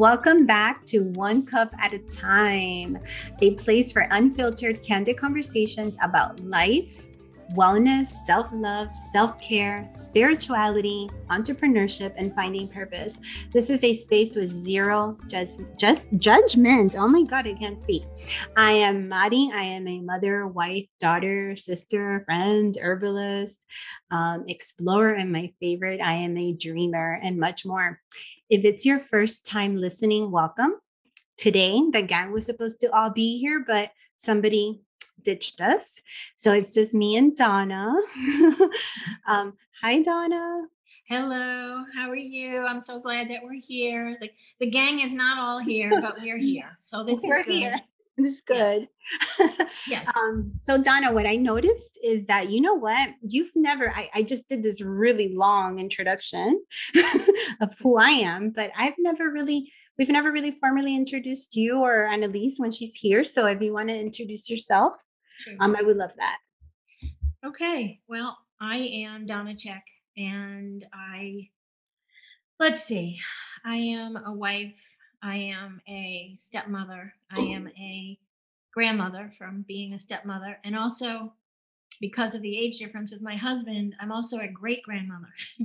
Welcome back to One Cup at a Time, a place for unfiltered, candid conversations about life, wellness, self love, self care, spirituality, entrepreneurship, and finding purpose. This is a space with zero just, just judgment. Oh my God, I can't speak. I am Madi. I am a mother, wife, daughter, sister, friend, herbalist, um, explorer, and my favorite, I am a dreamer, and much more. If it's your first time listening, welcome. Today, the gang was supposed to all be here, but somebody ditched us. So it's just me and Donna. um, hi, Donna. Hello, how are you? I'm so glad that we're here. The, the gang is not all here, but we're here. So this we're is good. Here. This is good. Yes. yes. um, so Donna, what I noticed is that you know what? You've never, I, I just did this really long introduction of who I am, but I've never really, we've never really formally introduced you or Annalise when she's here. So if you want to introduce yourself, sure. um, I would love that. Okay. Well, I am Donna Check and I let's see. I am a wife I am a stepmother. I am a grandmother from being a stepmother. And also, because of the age difference with my husband, I'm also a great grandmother.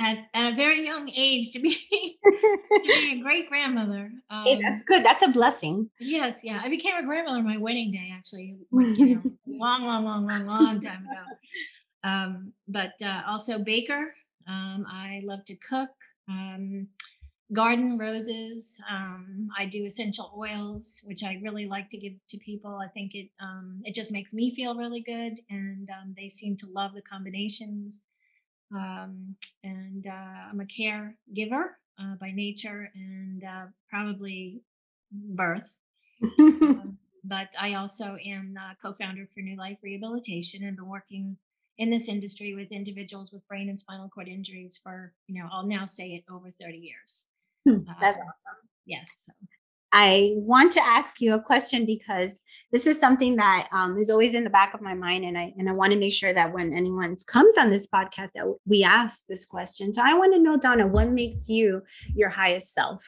at, at a very young age to be, to be a great grandmother. Um, hey, that's good. That's a blessing. Yes, yeah. I became a grandmother on my wedding day, actually, you know, long, long, long, long, long time ago. Um, but uh, also baker. Um, I love to cook. Um, garden roses. Um, I do essential oils, which I really like to give to people. I think it um, it just makes me feel really good, and um, they seem to love the combinations. Um, and uh, I'm a caregiver uh, by nature and uh, probably birth. Um, but I also am co-founder for New Life Rehabilitation and been working in this industry with individuals with brain and spinal cord injuries for, you know, I'll now say it over 30 years. Hmm, that's uh, awesome. Yes. I want to ask you a question because this is something that um, is always in the back of my mind, and I and I want to make sure that when anyone comes on this podcast, that we ask this question. So I want to know, Donna, what makes you your highest self?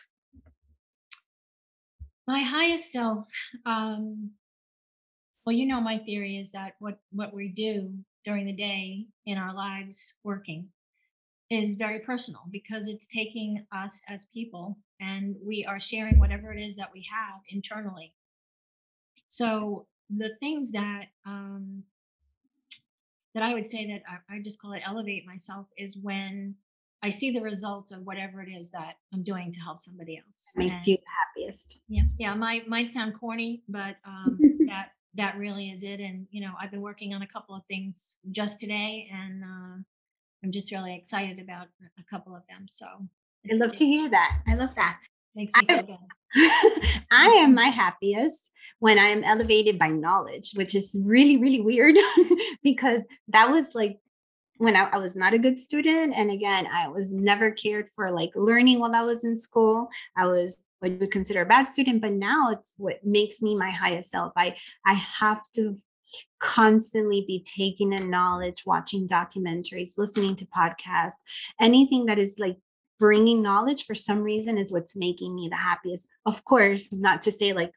My highest self. Um, well, you know, my theory is that what what we do during the day in our lives, working, is very personal because it's taking us as people and we are sharing whatever it is that we have internally. So the things that um, that I would say that I, I just call it elevate myself is when I see the results of whatever it is that I'm doing to help somebody else. Makes and, you happiest. Yeah, yeah. My might sound corny, but um, that that really is it. And you know, I've been working on a couple of things just today, and uh, I'm just really excited about a couple of them. So I love to hear that. I love that. Makes me feel good. I am my happiest when I am elevated by knowledge, which is really, really weird because that was like when I, I, was not a good student. And again, I was never cared for like learning while I was in school. I was what you would consider a bad student, but now it's what makes me my highest self. I I have to constantly be taking in knowledge, watching documentaries, listening to podcasts, anything that is like bringing knowledge for some reason is what's making me the happiest. Of course, not to say like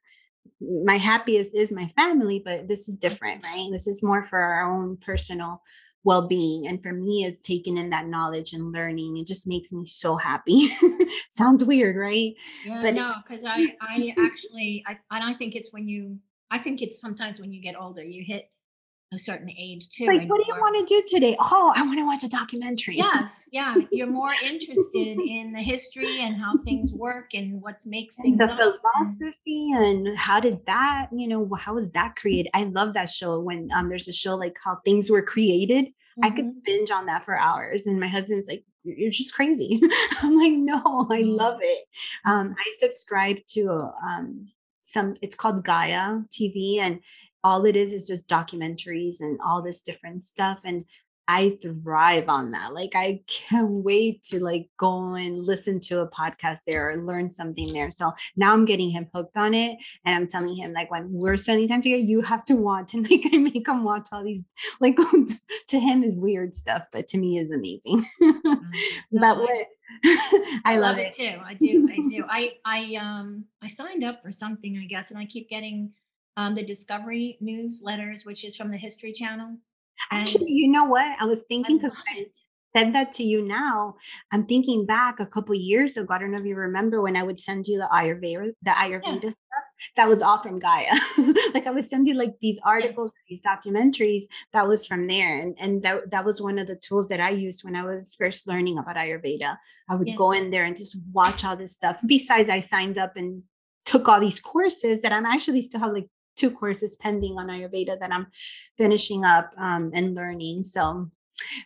my happiest is my family, but this is different, right? This is more for our own personal well-being and for me is taking in that knowledge and learning it just makes me so happy sounds weird right yeah, but no because i i actually i and i think it's when you I think it's sometimes when you get older, you hit a certain age too. It's like, what do you want to do today? Oh, I want to watch a documentary. Yes, yeah. You're more interested in the history and how things work and what makes things the philosophy and how did that, you know, how was that created? I love that show when um there's a show like how things were created. Mm-hmm. I could mm-hmm. binge on that for hours. And my husband's like, you're just crazy. I'm like, no, I mm-hmm. love it. Um, I subscribe to um some it's called Gaia TV and all it is is just documentaries and all this different stuff and I thrive on that. Like I can't wait to like go and listen to a podcast there or learn something there. So now I'm getting him hooked on it. And I'm telling him like when we're spending time together, you have to watch. And like I make him watch all these like to him is weird stuff, but to me is amazing. Mm-hmm. but what I love, love it. too. I do. I do. I I um I signed up for something, I guess, and I keep getting um the Discovery newsletters, which is from the History Channel. And Actually, you know what? I was thinking because I it. said that to you now. I'm thinking back a couple years ago. I don't know if you remember when I would send you the Ayurveda, the Ayurveda Yes. That was all from Gaia. like I would send you like these articles, Yes. these documentaries. That was from there, and and that that was one of the tools that I used when I was first learning about Ayurveda. I would go in there and just watch all this stuff. Besides, I signed up and took all these courses that I'm actually still have like two courses pending on Ayurveda that I'm finishing up um, and learning. So,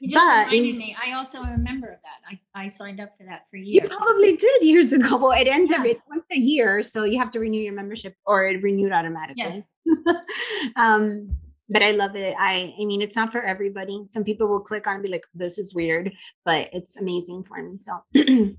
You just but reminded me. I also am a member of that. I, I signed up for that for years. you probably did years ago. Well, it ends every Yes. once a year, so you have to renew your membership or it renewed automatically. Yes. um, but I love it. I I mean, it's not for everybody. Some people will click on and be like, "This is weird," but it's amazing for me. So.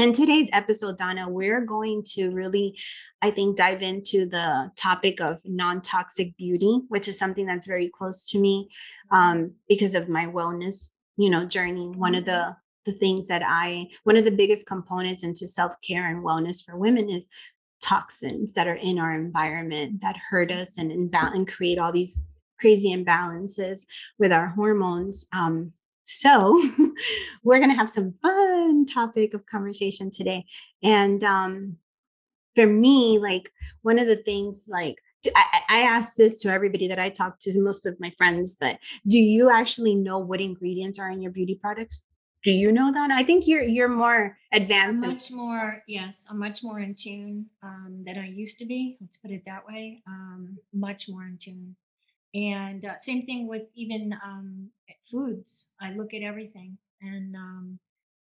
In today's episode, Donna, we're going to really, I think, dive into the topic of non toxic beauty, which is something that's very close to me um, because of my wellness, you know, journey. One of the the things that I, one of the biggest components into self care and wellness for women is toxins that are in our environment that hurt us and imba- and create all these crazy imbalances with our hormones. Um, so we're gonna have some fun topic of conversation today, and um, for me, like one of the things, like I, ask this to everybody that I talk to, most of my friends, but do you actually know what ingredients are in your beauty products? Do you know that? I think you're you're more I'm advanced in much more, yes, I'm much more in tune um, than I used to be. Let's put it that way. Um, much more in tune. And uh, same thing with even um, foods. I look at everything and, um,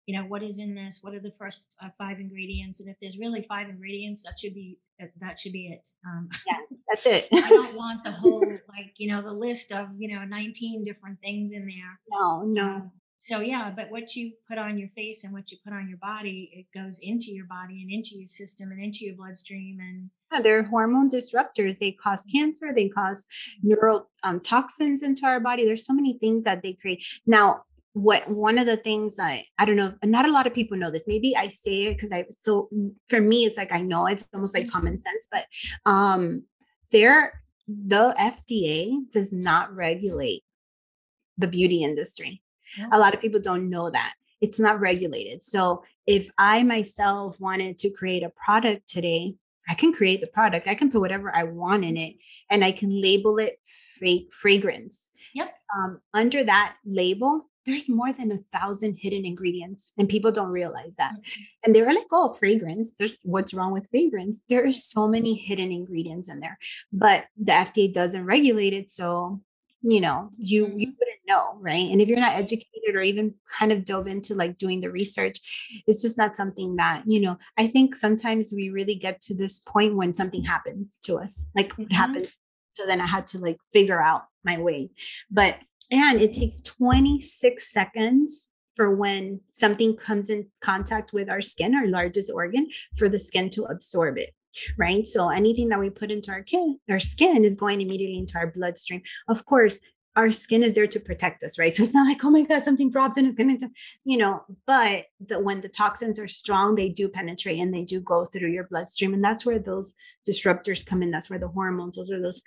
you know, what is in this? What are the first uh, five ingredients? And if there's really five ingredients, that should be that, that should be it. Um, yeah, that's it. I don't want the whole like you know the list of you know 19 different things in there. no, no. Um, so yeah, but what you put on your face and what you put on your body, it goes into your body and into your system and into your bloodstream and Yeah, they're hormone disruptors. They cause cancer. They cause neural um, toxins into our body. There's so many things that they create. Now, what one of the things I I don't know, not a lot of people know this. Maybe I say it because I so for me it's like I know it's almost like common sense, but um, there the FDA does not regulate the beauty industry. Yeah. A lot of people don't know that it's not regulated. So if I myself wanted to create a product today, I can create the product. I can put whatever I want in it and I can label it fra- fragrance. Yep. Um, under that label, there's more than a thousand hidden ingredients, and people don't realize that. And they're like, oh, fragrance. There's what's wrong with fragrance? There are so many hidden ingredients in there, but the FDA doesn't regulate it. So, you know, you you Mhm. wouldn't know, right? And if you're not educated or even kind of dove into like doing the research, it's just not something that, you know, I think sometimes we really get to this point when something happens to us, like what Mhm. happened. So then I had to like figure out my way. But and it takes 26 seconds for when something comes in contact with our skin, our largest organ, for the skin to absorb it. Right. So anything that we put into our, kin- our skin is going immediately into our bloodstream. Of course, our skin is there to protect us, right? So it's not like, oh my God, something dropped and it's going to, you know, but the, when the toxins are strong, they do penetrate and they do go through your bloodstream. And that's where those disruptors come in. That's where the hormones, those are those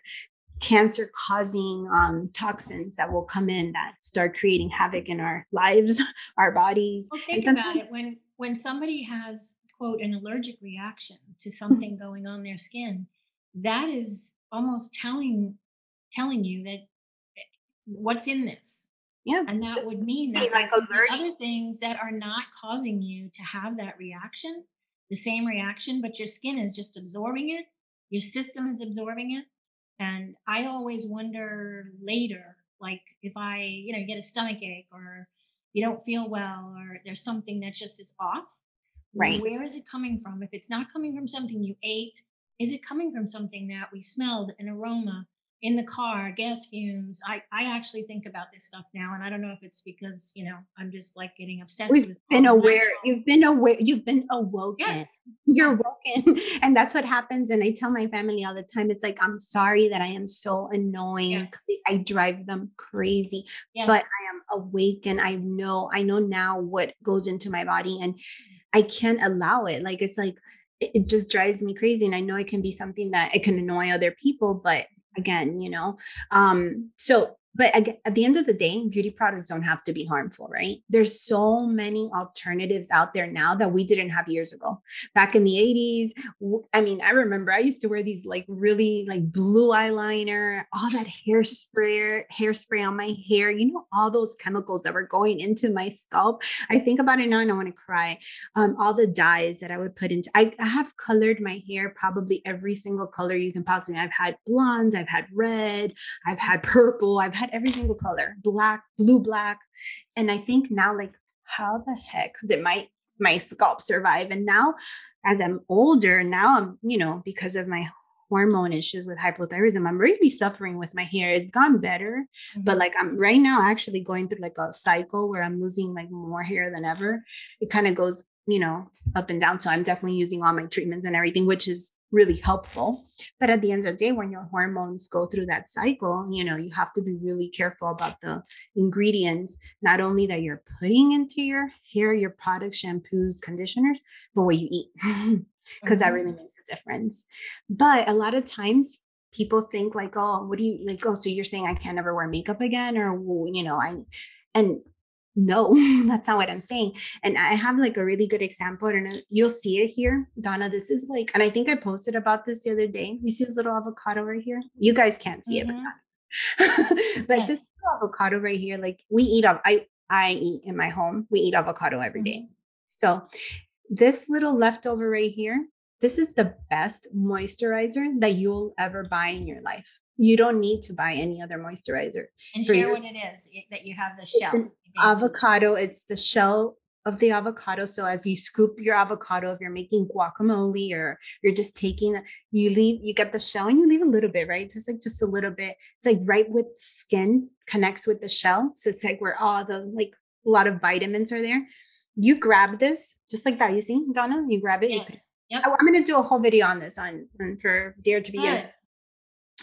cancer causing um, toxins that will come in that start creating havoc in our lives, our bodies. Well, And think about it. When when somebody has quote an allergic reaction to something going on their skin, that is almost telling telling you that eh, what's in this. Yeah. And that would mean that like there could be allergic. other things that are not causing you to have that reaction, the same reaction, but your skin is just absorbing it. Your system is absorbing it. And I always wonder later, like if I, you know, get a stomach ache or you don't feel well or there's something that just is off. Right. Where is it coming from? If it's not coming from something you ate, is it coming from something that we smelled, an aroma, in the car, gas fumes. I, I actually think about this stuff now. And I don't know if it's because, you know, I'm just like getting obsessed We've with been aware. You've been aware. You've been awoken. Yes. You're woken. And that's what happens. And I tell my family all the time, it's like, I'm sorry that I am so annoying. Yes. I drive them crazy, Yes. but I am awake and I know, I know now what goes into my body and I can't allow it. Like, it's like, it it just drives me crazy. And I know it can be something that it can annoy other people, but again, you know, um, so but at the end of the day, beauty products don't have to be harmful, right? There's so many alternatives out there now that we didn't have years ago. Back in the 80s, I mean, I remember I used to wear these like really like blue eyeliner, all that hairspray, hairspray on my hair, you know, all those chemicals that were going into my scalp. I think about it now and I want to cry. Um, all the dyes that I would put into, I, I have colored my hair probably every single color you can possibly. I've had blonde, I've had red, I've had purple, I've had every single color, black, blue, black. And I think now, like, how the heck did my my scalp survive? And now, as I'm older, now I'm, you know, because of my hormone issues with hypothyroidism, I'm really suffering with my hair. It's gone better, but Mhm. like I'm right now actually going through like a cycle where I'm losing like more hair than ever. It kind of goes, you know, up and down. So I'm definitely using all my treatments and everything, which is really helpful. But at the end of the day, when your hormones go through that cycle, you know, you have to be really careful about the ingredients, not only that you're putting into your hair, your products, shampoos, conditioners, but what you eat. Because that Mhm. really makes a difference. But a lot of times people think like, oh, what do you like? Oh, so you're saying I can't ever wear makeup again? Or, you know, I, and no, that's not what I'm saying. And I have like a really good example. I don't know, you'll see it here. Donna, this is like, and I think I posted about this the other day. You see this little avocado right here? You guys can't see it, but, Mhm. but this avocado right here, like we eat I I eat in my home. We eat avocado every day. Mhm. So this little leftover right here, this is the best moisturizer that you'll ever buy in your life. You don't need to buy any other moisturizer. And share what it is that you have the shell. Avocado it's the shell of the avocado so as you scoop your avocado if you're making guacamole or you're just taking you leave you get the shell and you leave a little bit right just like just a little bit it's like right with skin connects with the shell so it's like where all the like a lot of vitamins are there you grab this just like that you see donna you grab it you Yes. Yep. I- i'm going to do a whole video on this on, on for dare to be Good.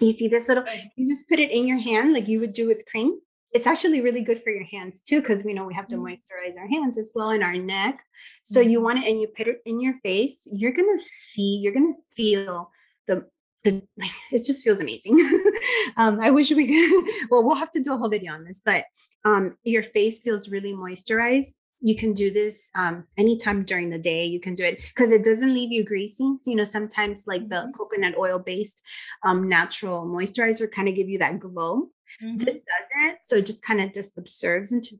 you see this little you just put it in your hand like you would do with cream. It's actually really good for your hands too, because we know we have to Mhm. moisturize our hands as well and our neck. So you Mhm. want it and you put it in your face, you're gonna see, you're gonna feel the the it just feels amazing. um, I wish we could well, we'll have to do a whole video on this, but um your face feels really moisturized. You can do this um anytime during the day. You can do it because it doesn't leave you greasy. So, you know, sometimes like the Mhm. coconut oil based um, natural moisturizer kind of give you that glow. Mhm. This doesn't. So it just kind of just absorbs into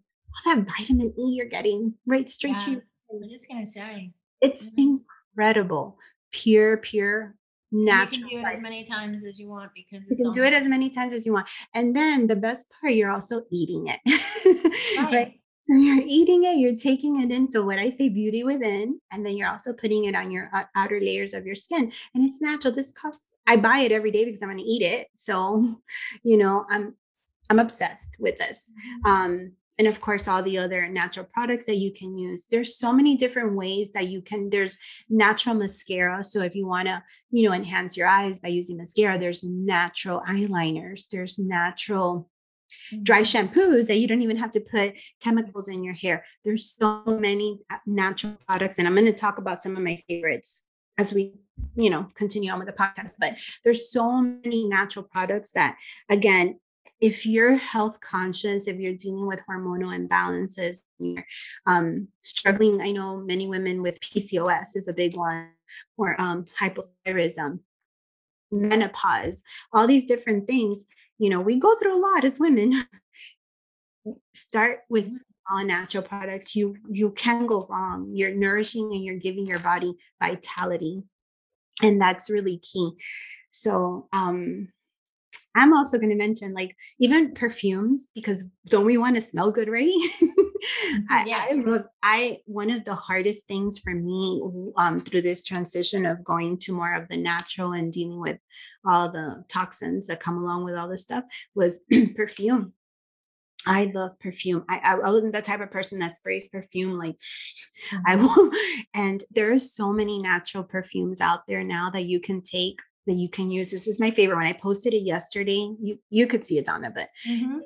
all that vitamin E you're getting right straight to Yeah. your I'm just gonna say. It's Mhm. incredible. Pure, pure, natural. You can do it as many times as you want because you can do it as many times as you want. And then the best part, you're also eating it. right? Right. So you're eating it, you're taking it into what I say beauty within, and then you're also putting it on your outer layers of your skin. And it's natural. This costs, I buy it every day because I'm going to eat it. So, you know, I'm I'm obsessed with this. Mhm. Um, and of course, all the other natural products that you can use. There's so many different ways that you can. There's natural mascara. So if you want to, you know, enhance your eyes by using mascara, there's natural eyeliners. There's natural dry shampoos that you don't even have to put chemicals in your hair. There's so many natural products, and I'm going to talk about some of my favorites as we, you know, continue on with the podcast. But there's so many natural products that, again, if you're health conscious, if you're dealing with hormonal imbalances, you're um, struggling, I know many women with PCOS is a big one, or um, hypothyroidism, menopause, all these different things. You know, we go through a lot as women. Start with all natural products. You you can go wrong. You're nourishing and you're giving your body vitality, and that's really key. So, um, I'm also going to mention like even perfumes because don't we want to smell good, right? I, yes. I, I, one of the hardest things for me um, through this transition of going to more of the natural and dealing with all the toxins that come along with all this stuff was perfume. I love perfume. I, I, I wasn't the type of person that sprays perfume like mm-hmm. I will. And there are so many natural perfumes out there now that you can take that you can use. This is my favorite one. I posted it yesterday. You you could see it, Donna, but mm-hmm.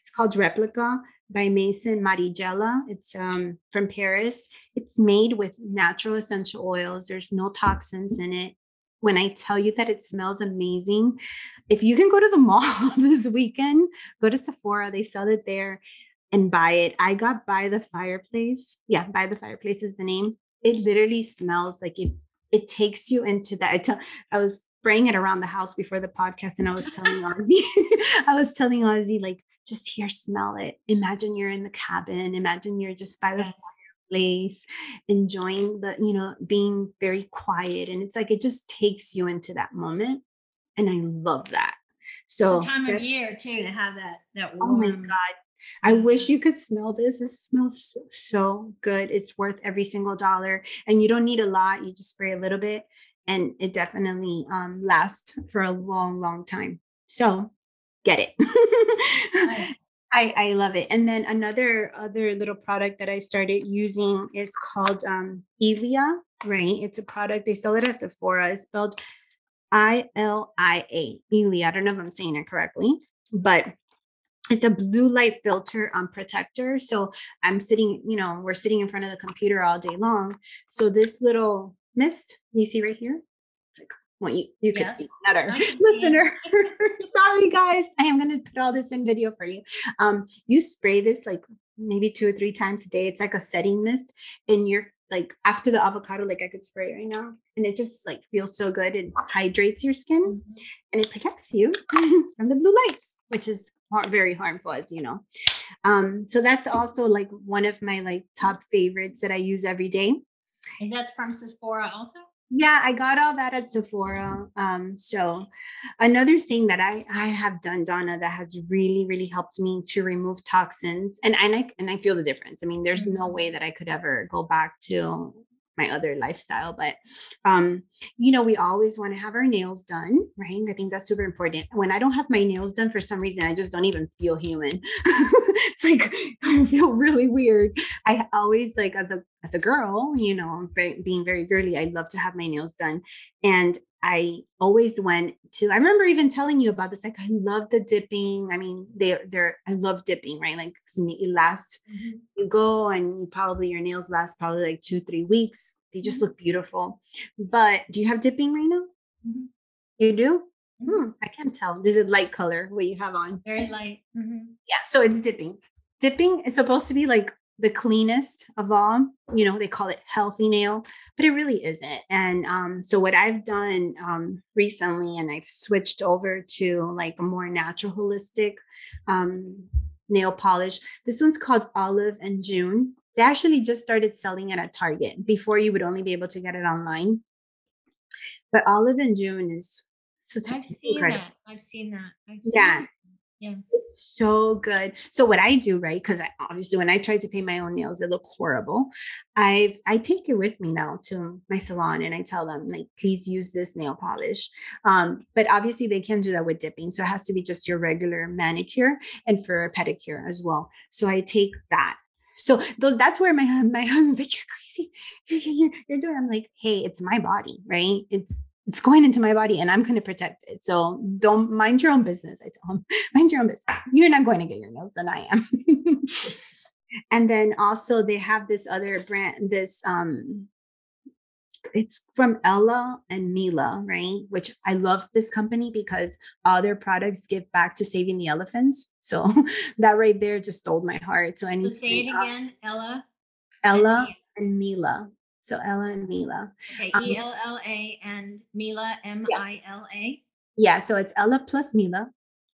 it's called Replica by Maison Margiela. It's um, from Paris. It's made with natural essential oils. There's no toxins in it. When I tell you that it smells amazing, if you can go to the mall this weekend, go to Sephora. They sell it there and buy it. I got by the fireplace. Yeah, by the fireplace is the name. It literally smells like if it takes you into that. I tell I was spraying it around the house before the podcast, and I was telling Ozzy, I was telling Ozzy, like, just here, smell it. Imagine you're in the cabin. Imagine you're just by the yes. fireplace, enjoying the, you know, being very quiet. And it's like it just takes you into that moment. And I love that. So the time of year too to have that that warm. Oh my god. I wish you could smell this. This smells so, so, good. It's worth every single dollar. And you don't need a lot. You just spray a little bit and it definitely um, lasts for a long, long time. So get it. I, I love it. And then another other little product that I started using is called um, Ilia, right? It's a product, they sell it at Sephora. It's spelled I L I A, Ilia. I don't know if I'm saying it correctly, but it's a blue light filter um, protector. So I'm sitting, you know, we're sitting in front of the computer all day long. So this little mist you see right here, it's like well, you, you yes. can see better listener. Sorry, guys. I am going to put all this in video for you. Um, you spray this like maybe two or three times a day. It's like a setting mist in your like after the avocado, like I could spray right now, and it just like feels so good. It hydrates your skin mm-hmm. and it protects you from the blue lights, which is very harmful, as you know. Um, so that's also like one of my like top favorites that I use every day. Is that from Sephora also? yeah i got all that at sephora um, so another thing that i i have done donna that has really really helped me to remove toxins and and i and i feel the difference i mean there's no mm-hmm. way that i could ever go back to my other lifestyle but um you know we always want to have our nails done right i think that's super important when i don't have my nails done for some reason i just don't even feel human it's like i feel really weird i always like as a as a girl you know being very girly i love to have my nails done and I always went to, I remember even telling you about this. Like, I love the dipping. I mean, they're, they're, I love dipping, right? Like, it lasts, mm-hmm. you go and you probably, your nails last probably like two, three weeks. They just mm-hmm. look beautiful. But do you have dipping right now? Mm-hmm. You do? Hmm, I can't tell. Is it light color what you have on? Very light. Mm-hmm. Yeah. So it's dipping. Dipping is supposed to be like the cleanest of all. You know, they call it healthy nail, but it really isn't. And um, so what I've done um, recently, and I've switched over to like a more natural, holistic um, nail polish. This one's called Olive and June. They actually just started selling it at Target. Before you would only be able to get it online. But Olive and June is such I've seen incredible. that. I've seen that. I've seen yeah. That. Yes. It's so good. So what I do, right? Because I obviously when I tried to paint my own nails, it looked horrible. I've I take it with me now to my salon and I tell them, like, please use this nail polish. Um, but obviously they can't do that with dipping. So it has to be just your regular manicure and for a pedicure as well. So I take that. So that's where my my husband's like, you're crazy. You're, you're, you're doing. I'm like, hey, it's my body, right? It's it's going into my body and I'm going to protect it. So don't mind your own business. I tell him, mind your own business. You're not going to get your nails than I am. and then also they have this other brand, this um it's from Ella and Mila, right? Which I love this company because all their products give back to saving the elephants. So that right there just stole my heart. So I need so say it again, Ella. Ella and Miele. So Ella and Mila. Okay, um, E L L A and Mila, M I L A. Yeah, so it's Ella plus Mila.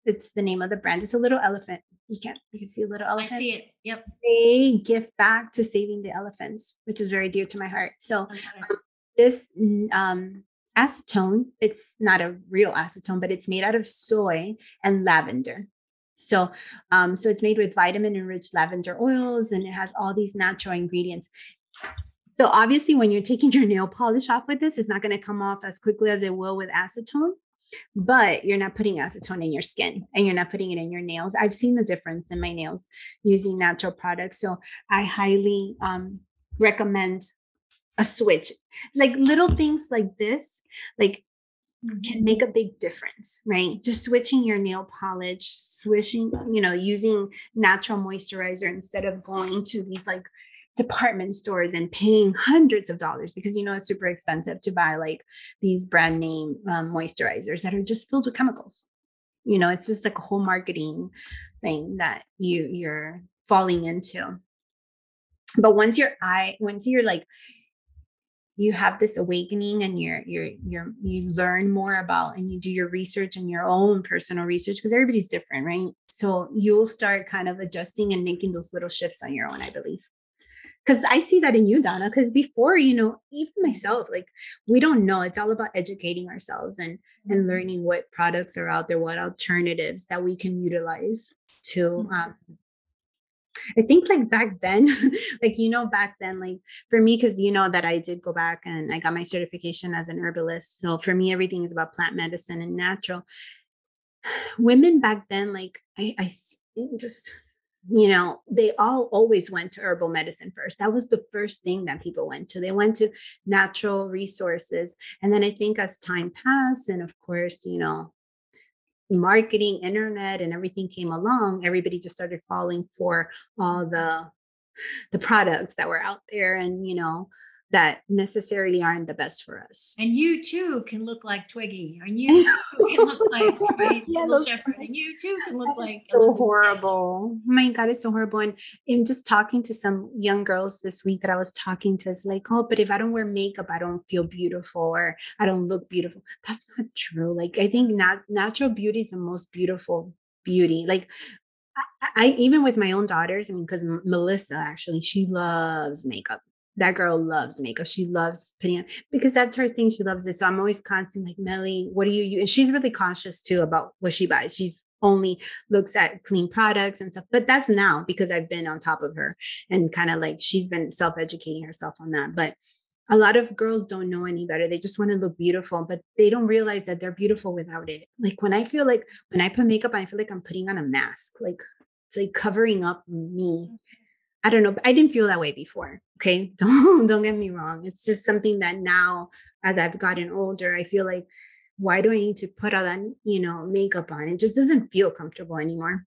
It's the name of the brand. It's a little elephant. You can you can see a little elephant. I see it. Yep. They give back to saving the elephants, which is very dear to my heart. So okay. um, this um acetone. It's not a real acetone, but it's made out of soy and lavender. So, um, so it's made with vitamin enriched lavender oils, and it has all these natural ingredients. So obviously, when you're taking your nail polish off with this, it's not going to come off as quickly as it will with acetone. But you're not putting acetone in your skin and you're not putting it in your nails. I've seen the difference in my nails using natural products. So I highly um, recommend a switch. Like little things like this, like can mm-hmm. make a big difference, right? Just switching your nail polish, switching, you know, using natural moisturizer instead of going to these like department stores and paying hundreds of dollars because you know it's super expensive to buy like these brand name um, moisturizers that are just filled with chemicals. You know, it's just like a whole marketing thing that you you're falling into. But once your eye, once you're like you have this awakening and you're you're you're you learn more about and you do your research and your own personal research because everybody's different right so you'll start kind of adjusting and making those little shifts on your own i believe because i see that in you donna because before you know even myself like we don't know it's all about educating ourselves and and mm-hmm. learning what products are out there what alternatives that we can utilize to mm-hmm. um, I think like back then, like, you know, back then, like for me, because you know that I did go back and I got my certification as an herbalist. So for me, everything is about plant medicine and natural. Women back then, like, I, I just, you know, they all always went to herbal medicine first. That was the first thing that people went to. They went to natural resources. And then I think as time passed, and of course, you know, marketing, internet, and everything came along, everybody just started falling for all the the products that were out there and you know that necessarily aren't the best for us. And you too can look like Twiggy, and you can look like right, yeah, Little Shepherd, and you too can look like so Elizabeth horrible. Oh my God, it's so horrible. And in just talking to some young girls this week that I was talking to, it's like, oh, but if I don't wear makeup, I don't feel beautiful or I don't look beautiful. That's not true. Like I think nat- natural beauty is the most beautiful beauty. Like I, I, even with my own daughters, I mean, because Melissa actually, she loves makeup that girl loves makeup. She loves putting on because that's her thing. She loves it. So I'm always constantly like, Melly, what do you use? And she's really conscious too about what she buys. She's only looks at clean products and stuff. But that's now because I've been on top of her and kind of like she's been self-educating herself on that. But a lot of girls don't know any better. They just want to look beautiful, but they don't realize that they're beautiful without it. Like when I feel like when I put makeup, I feel like I'm putting on a mask. Like it's like covering up me I don't know, I didn't feel that way before. Okay. Don't don't get me wrong. It's just something that now as I've gotten older, I feel like why do I need to put all that, you know, makeup on? It just doesn't feel comfortable anymore.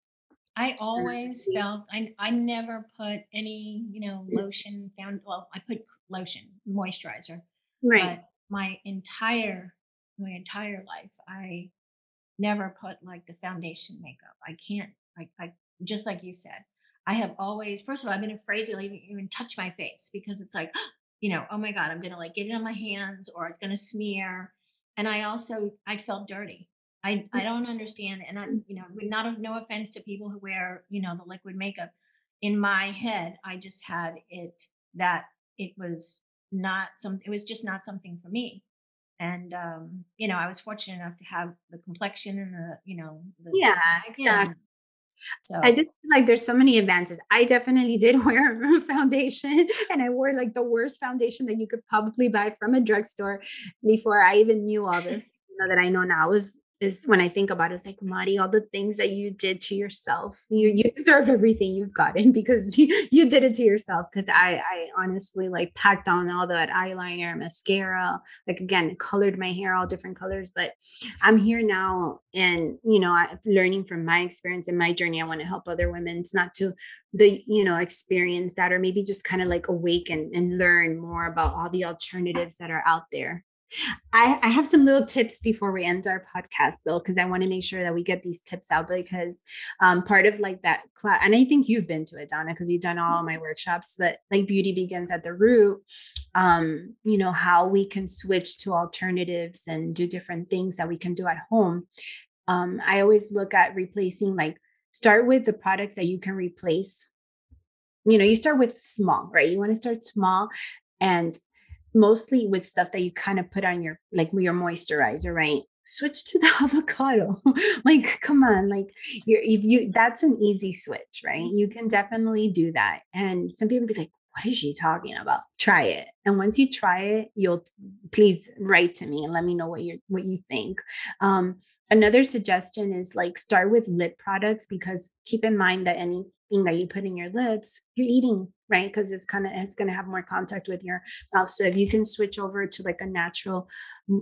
I always felt I I never put any, you know, mm. lotion found well, I put lotion, moisturizer. Right. But my entire my entire life, I never put like the foundation makeup. I can't like I just like you said, I have always, first of all, I've been afraid to even, even touch my face because it's like, you know, oh my God, I'm gonna like get it on my hands or it's gonna smear. And I also I felt dirty. I I mm. don't understand, and I you know, not no offense to people who wear you know the liquid makeup. In my head, I just had it that it was not some. It was just not something for me. And um, you know, I was fortunate enough to have the complexion and the you know the, yeah exactly. So I just feel like there's so many advances. I definitely did wear foundation and I wore like the worst foundation that you could probably buy from a drugstore before I even knew all this, you know, that I know now was is when I think about it, it's like Mari, all the things that you did to yourself. You you deserve everything you've gotten because you, you did it to yourself. Because I I honestly like packed on all that eyeliner, mascara, like again, colored my hair all different colors. But I'm here now, and you know, I, learning from my experience and my journey. I want to help other women. It's not to the you know experience that, or maybe just kind of like awaken and learn more about all the alternatives that are out there I, I have some little tips before we end our podcast though, because I want to make sure that we get these tips out because um, part of like that class, and I think you've been to it, Donna, because you've done all my workshops, but like beauty begins at the root, um, you know, how we can switch to alternatives and do different things that we can do at home. Um, I always look at replacing, like, start with the products that you can replace. You know, you start with small, right? You want to start small and mostly with stuff that you kind of put on your like your moisturizer, right? Switch to the avocado. like, come on, like you're if you that's an easy switch, right? Mm-hmm. You can definitely do that. And some people be like, what is she talking about? Try it. And once you try it, you'll please write to me and let me know what you what you think. Um, another suggestion is like start with lip products because keep in mind that anything that you put in your lips, you're eating, right? Because it's kind of it's going to have more contact with your mouth. So if you can switch over to like a natural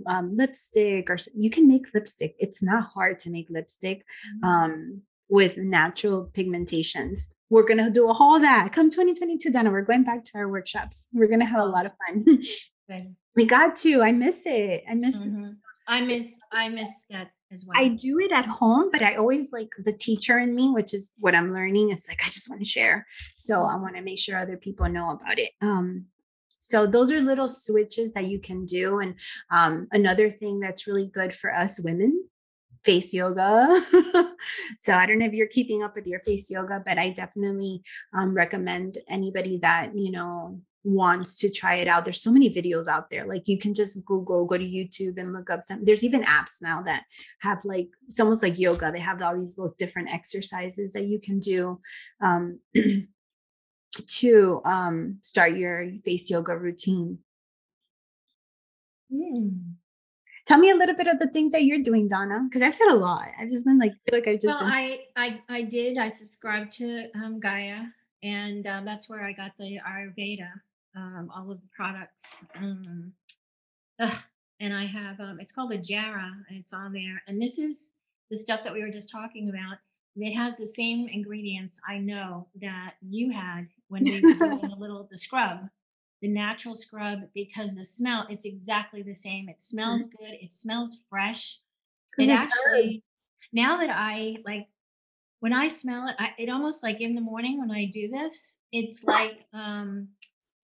um, lipstick or you can make lipstick. It's not hard to make lipstick. Mm-hmm. Um, with natural pigmentations. We're going to do a whole that. Come 2022, Donna, we're going back to our workshops. We're going to have a lot of fun. we got to. I miss it. I miss mm-hmm. I miss I miss that as well. I do it at home, but I always like the teacher in me, which is what I'm learning. It's like I just want to share. So I want to make sure other people know about it. Um so those are little switches that you can do. And um, another thing that's really good for us women face yoga. so I don't know if you're keeping up with your face yoga, but I definitely um, recommend anybody that, you know, wants to try it out. There's so many videos out there. Like you can just Google, go to YouTube and look up some. There's even apps now that have like it's almost like yoga. They have all these little different exercises that you can do um, to um, start your face yoga routine. Mm. Tell me a little bit of the things that you're doing, Donna, because I've said a lot. I've just been like, feel like I just. Well, I, I, I did. I subscribed to um, Gaia, and um, that's where I got the Ayurveda, um, all of the products. Um, ugh, and I have, um, it's called Ajara, and it's on there. And this is the stuff that we were just talking about. It has the same ingredients I know that you had when we were doing a little the scrub the natural scrub because the smell it's exactly the same. It smells mm-hmm. good. It smells fresh. It actually now that i like when i smell it I, it almost like in the morning when i do this it's like um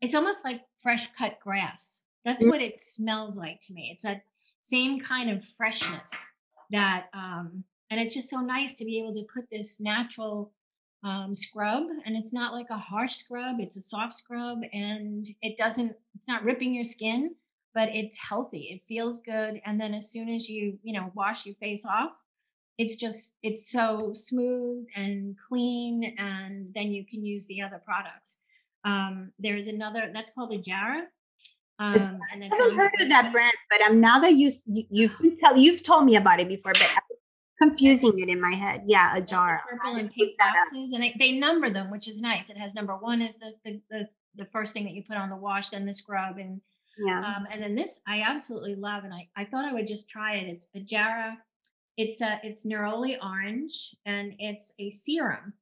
it's almost like fresh cut grass. That's mm-hmm. what it smells like to me. It's that same kind of freshness that um and it's just so nice to be able to put this natural um, scrub and it's not like a harsh scrub it's a soft scrub and it doesn't it's not ripping your skin but it's healthy it feels good and then as soon as you you know wash your face off it's just it's so smooth and clean and then you can use the other products. Um, there's another that's called Ajara um, and I haven't heard of that brand, but I'm um, now that you you you tell you've told me about it before, but confusing it in my head. Yeah, a jar. Purple and pink boxes, and they, they number them, which is nice. It has number one is the, the the the first thing that you put on the wash, then the scrub, and yeah, um, and then this I absolutely love, and I I thought I would just try it. It's Ajara. It's a it's neroli orange, and it's a serum,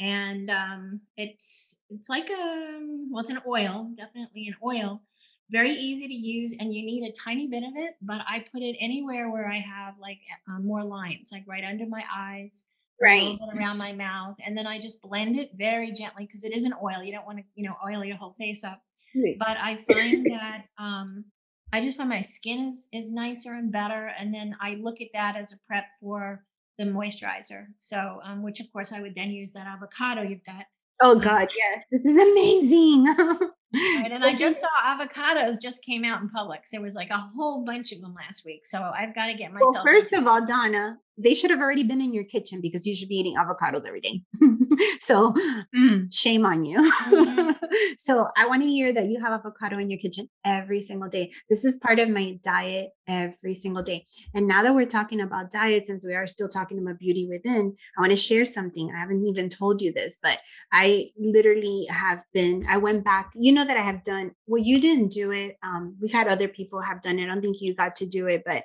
and um, it's it's like a well, it's an oil, definitely an oil very easy to use and you need a tiny bit of it but i put it anywhere where i have like uh, more lines like right under my eyes right. around my mouth and then i just blend it very gently because it is an oil you don't want to you know oil your whole face up. Right. but i find that um i just find my skin is is nicer and better and then i look at that as a prep for the moisturizer. So um which of course i would then use that avocado you've got oh um, god yes this is amazing Right. And I just saw avocados just came out in Publix. There was like a whole bunch of them last week. So I've got to get myself. Well, first of all, Donna, they should have already been in your kitchen because you should be eating avocados every day. so mm, shame on you. Mm-hmm. so I want to hear that you have avocado in your kitchen every single day. This is part of my diet every single day. And now that we're talking about diet, since we are still talking about beauty within, I want to share something. I haven't even told you this, but I literally have been, I went back, you know, that I have done, well, you didn't do it. Um, we've had other people have done it. I don't think you got to do it, but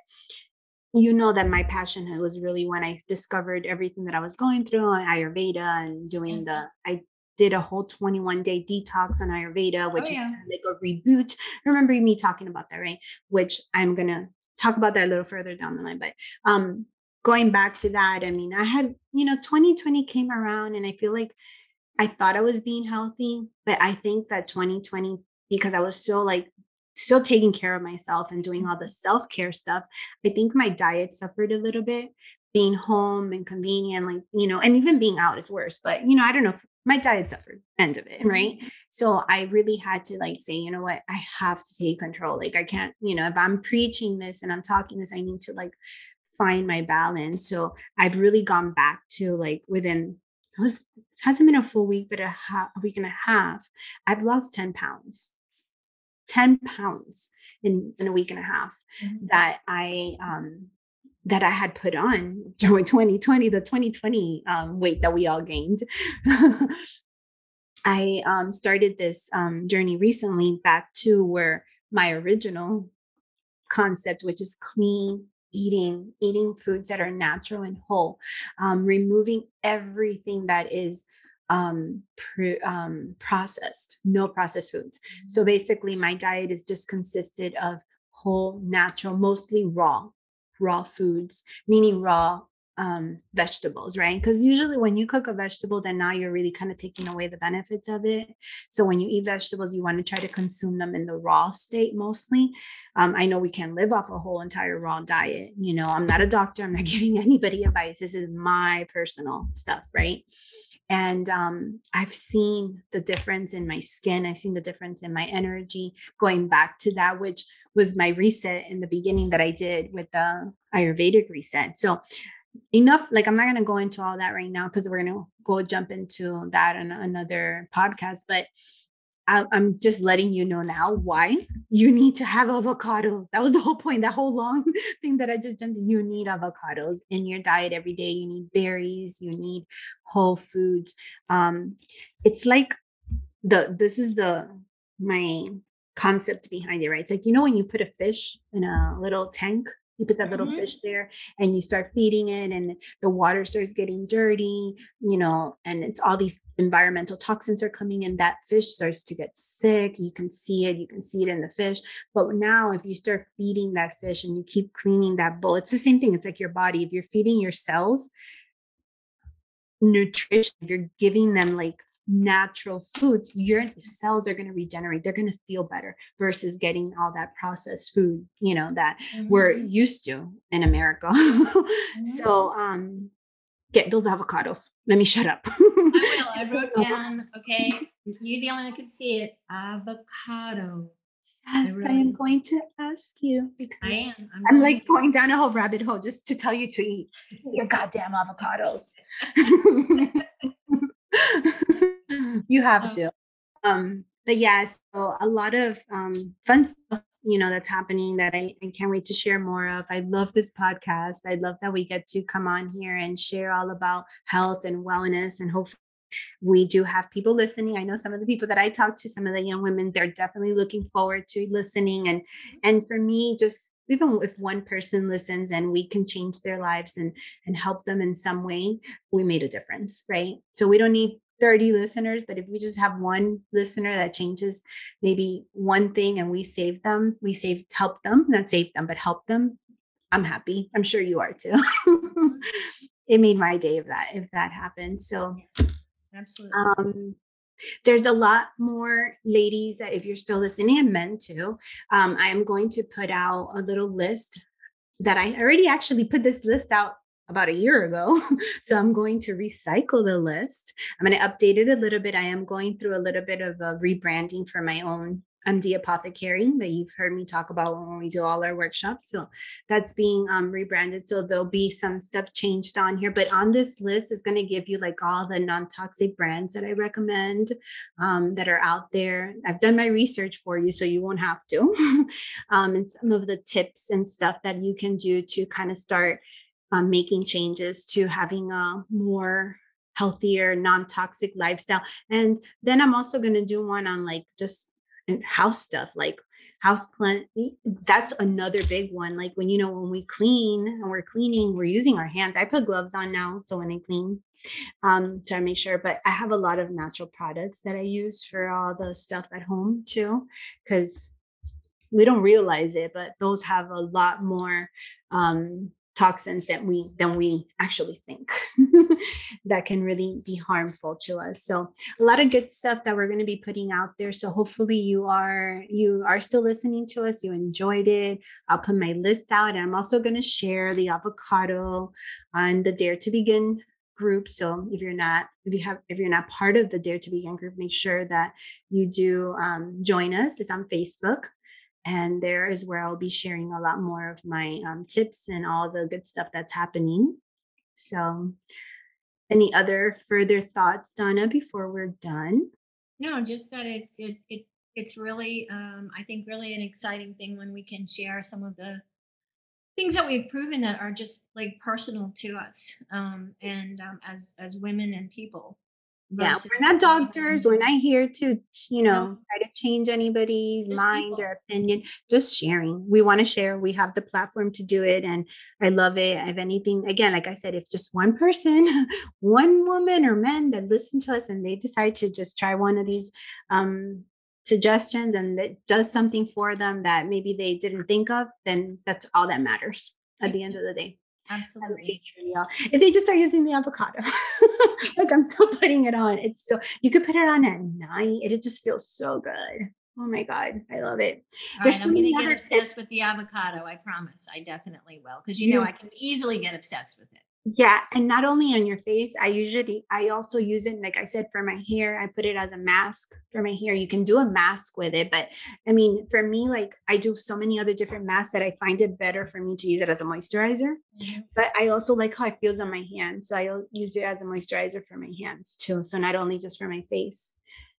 you know that my passion was really when I discovered everything that I was going through on Ayurveda and doing mm-hmm. the I did a whole 21 day detox on Ayurveda, which oh, yeah. is like a reboot. Remember me talking about that, right? Which I'm gonna talk about that a little further down the line. But um going back to that, I mean, I had, you know, 2020 came around and I feel like I thought I was being healthy, but I think that 2020, because I was so like still taking care of myself and doing all the self-care stuff i think my diet suffered a little bit. Being home and convenient like you know and even being out is worse but you know i don't know my diet suffered end of it right? Mm-hmm. so i really had to like say you know what? I have to take control like i can't you know if i'm preaching this and i'm talking this i need to like find my balance. So i've really gone back to like within it was it hasn't been a full week but a, half, a week and a half i've lost 10 pounds 10 pounds in, in a week and a half mm-hmm. that i um that I had put on during 2020, the 2020 um, weight that we all gained. I um, started this um, journey recently back to where my original concept, which is clean eating, eating foods that are natural and whole, um, removing everything that is um, pr- um, processed, no processed foods. Mm-hmm. So basically, my diet is just consisted of whole, natural, mostly raw raw foods, meaning raw um, vegetables, right? Because usually when you cook a vegetable, then now you're really kind of taking away the benefits of it. So when you eat vegetables, you want to try to consume them in the raw state mostly. Um, I know we can live off a whole entire raw diet. You know, I'm not a doctor, I'm not giving anybody advice. This is my personal stuff, right? And um, I've seen the difference in my skin. I've seen the difference in my energy going back to that, which was my reset in the beginning that I did with the Ayurvedic reset. So enough like i'm not going to go into all that right now because we're going to go jump into that on another podcast but I'm just letting you know now why you need to have avocados. That was the whole point, that whole long thing that I just done. You need avocados in your diet every day. You need berries, you need whole foods. Um, it's like the this is the my concept behind it, right? It's like you know when you put a fish in a little tank you put that little mm-hmm. fish there and you start feeding it and the water starts getting dirty you know and it's all these environmental toxins are coming in that fish starts to get sick. You can see it you can see it in the fish. But now if you start feeding that fish and you keep cleaning that bowl it's the same thing. It's like your body. If you're feeding your cells nutrition you're giving them like natural foods, your cells are going to regenerate. They're going to feel better versus getting all that processed food, you know, that mm-hmm. we're used to in America. mm-hmm. So, um, get those avocados. Let me shut up. I will. I wrote down, okay, you're the only one that can see it. Avocado. Yes, I, I am going to ask you because I am. I'm, I'm like going down a whole rabbit hole just to tell you to eat your goddamn avocados. you have oh. to. Um, but yeah, so a lot of um, fun stuff, you know, that's happening that I, I can't wait to share more of. I love this podcast. I love that we get to come on here and share all about health and wellness and hopefully we do have people listening i know some of the people that i talk to some of the young women they're definitely looking forward to listening and and for me just even if one person listens and we can change their lives and and help them in some way we made a difference right so we don't need 30 listeners, but if we just have one listener that changes maybe one thing and we save them, we save help them, not save them, but help them. I'm happy. I'm sure you are too. it made my day if that if that happened. So absolutely. Um, there's a lot more ladies that if you're still listening and men too. Um, I am going to put out a little list that I already actually put this list out about a year ago. so I'm going to recycle the list. I'm going to update it a little bit. I am going through a little bit of a rebranding for my own MD Apothecary that you've heard me talk about when we do all our workshops. So that's being um, rebranded. So there'll be some stuff changed on here, but on this list is going to give you like all the non toxic brands that I recommend um, that are out there. I've done my research for you, so you won't have to. um, and some of the tips and stuff that you can do to kind of start um, making changes to having a more healthier, non toxic lifestyle. And then I'm also going to do one on like just house stuff, like house clean. That's another big one. Like when you know, when we clean and we're cleaning, we're using our hands. I put gloves on now. So when I clean, um, to make sure, but I have a lot of natural products that I use for all the stuff at home too, because we don't realize it, but those have a lot more um, toxins that we than we actually think that can really be harmful to us so a lot of good stuff that we're going to be putting out there so hopefully you are you are still listening to us you enjoyed it i'll put my list out and i'm also going to share the avocado on the dare to begin group. So if you're not, if you have, if you're not part of the Dare to Begin group, make sure that you do um, join us. It's on Facebook. And there is where I'll be sharing a lot more of my um, tips and all the good stuff that's happening. So, any other further thoughts, Donna, before we're done? No, just that it's it, it it's really um, I think really an exciting thing when we can share some of the things that we've proven that are just like personal to us um, and um, as as women and people yeah we're not doctors. We're not here to you know no. try to change anybody's mind people. or opinion just sharing. We want to share. We have the platform to do it and i love it. If anything again like i said if just one person one woman or men that listen to us and they decide to just try one of these um suggestions and that does something for them that maybe they didn't think of then that's all that matters at the end of the day. Absolutely. If they just start using the avocado, like I'm still putting it on. It's so you could put it on at night. It just feels so good. Oh my god, I love it. All There's right, so I'm many get obsessed tips. with the avocado. I promise. I definitely will because you know I can easily get obsessed with it. Yeah, and not only on your face, I usually I also use it like I said for my hair. I put it as a mask for my hair. You can do a mask with it, but I mean, for me like I do so many other different masks that I find it better for me to use it as a moisturizer. Mm-hmm. But I also like how it feels on my hands, so I'll use it as a moisturizer for my hands too. So not only just for my face.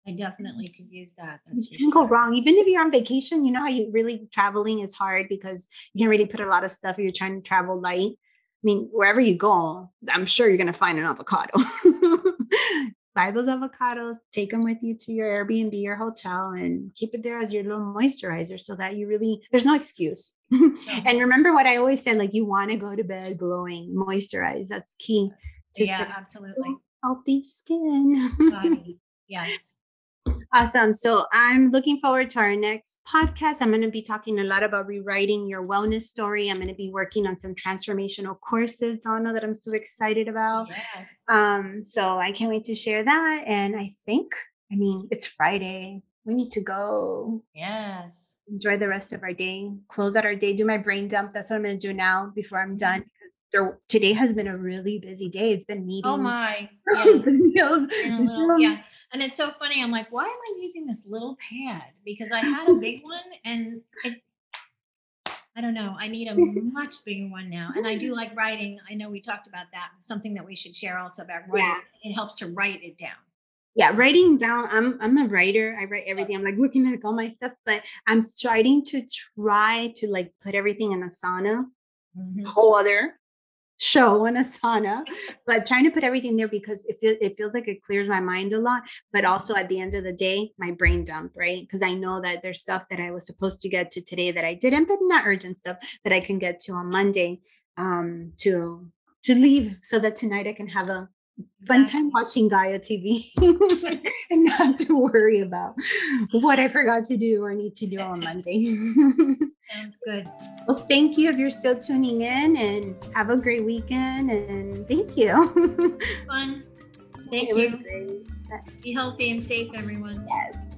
I definitely could use that. That's you can sure. go wrong. Even if you're on vacation, you know how you really traveling is hard because you can really put a lot of stuff. You're trying to travel light I mean, wherever you go, I'm sure you're going to find an avocado. Buy those avocados, take them with you to your Airbnb or hotel, and keep it there as your little moisturizer so that you really, there's no excuse. and remember what I always said like, you want to go to bed glowing, moisturize. That's key to yeah, absolutely. healthy skin. Yes. Awesome. So I'm looking forward to our next podcast. I'm going to be talking a lot about rewriting your wellness story. I'm going to be working on some transformational courses, Donna, that I'm so excited about. Yes. Um, so I can't wait to share that. And I think, I mean, it's Friday. We need to go. Yes. Enjoy the rest of our day. Close out our day. Do my brain dump. That's what I'm going to do now before I'm done. Mm-hmm. There, today has been a really busy day. It's been meeting. Oh my. Yes. yeah. And it's so funny. I'm like, why am I using this little pad? Because I had a big one and it, I don't know. I need a much bigger one now. And I do like writing. I know we talked about that. Something that we should share also about writing. Yeah. It helps to write it down. Yeah, writing down. I'm I'm a writer. I write everything. I'm like looking at all my stuff, but I'm starting to try to like put everything in Asana. Mm-hmm. Whole other show in Asana, but trying to put everything there because it, feel, it feels like it clears my mind a lot. But also at the end of the day, my brain dump, right? Because I know that there's stuff that I was supposed to get to today that I didn't, but not urgent stuff that I can get to on Monday um, to to leave so that tonight I can have a fun time watching Gaia TV and not to worry about what I forgot to do or need to do on Monday. Sounds good. Well, thank you if you're still tuning in and have a great weekend and thank you. it was fun. Thank it you. Be healthy and safe, everyone. Yes.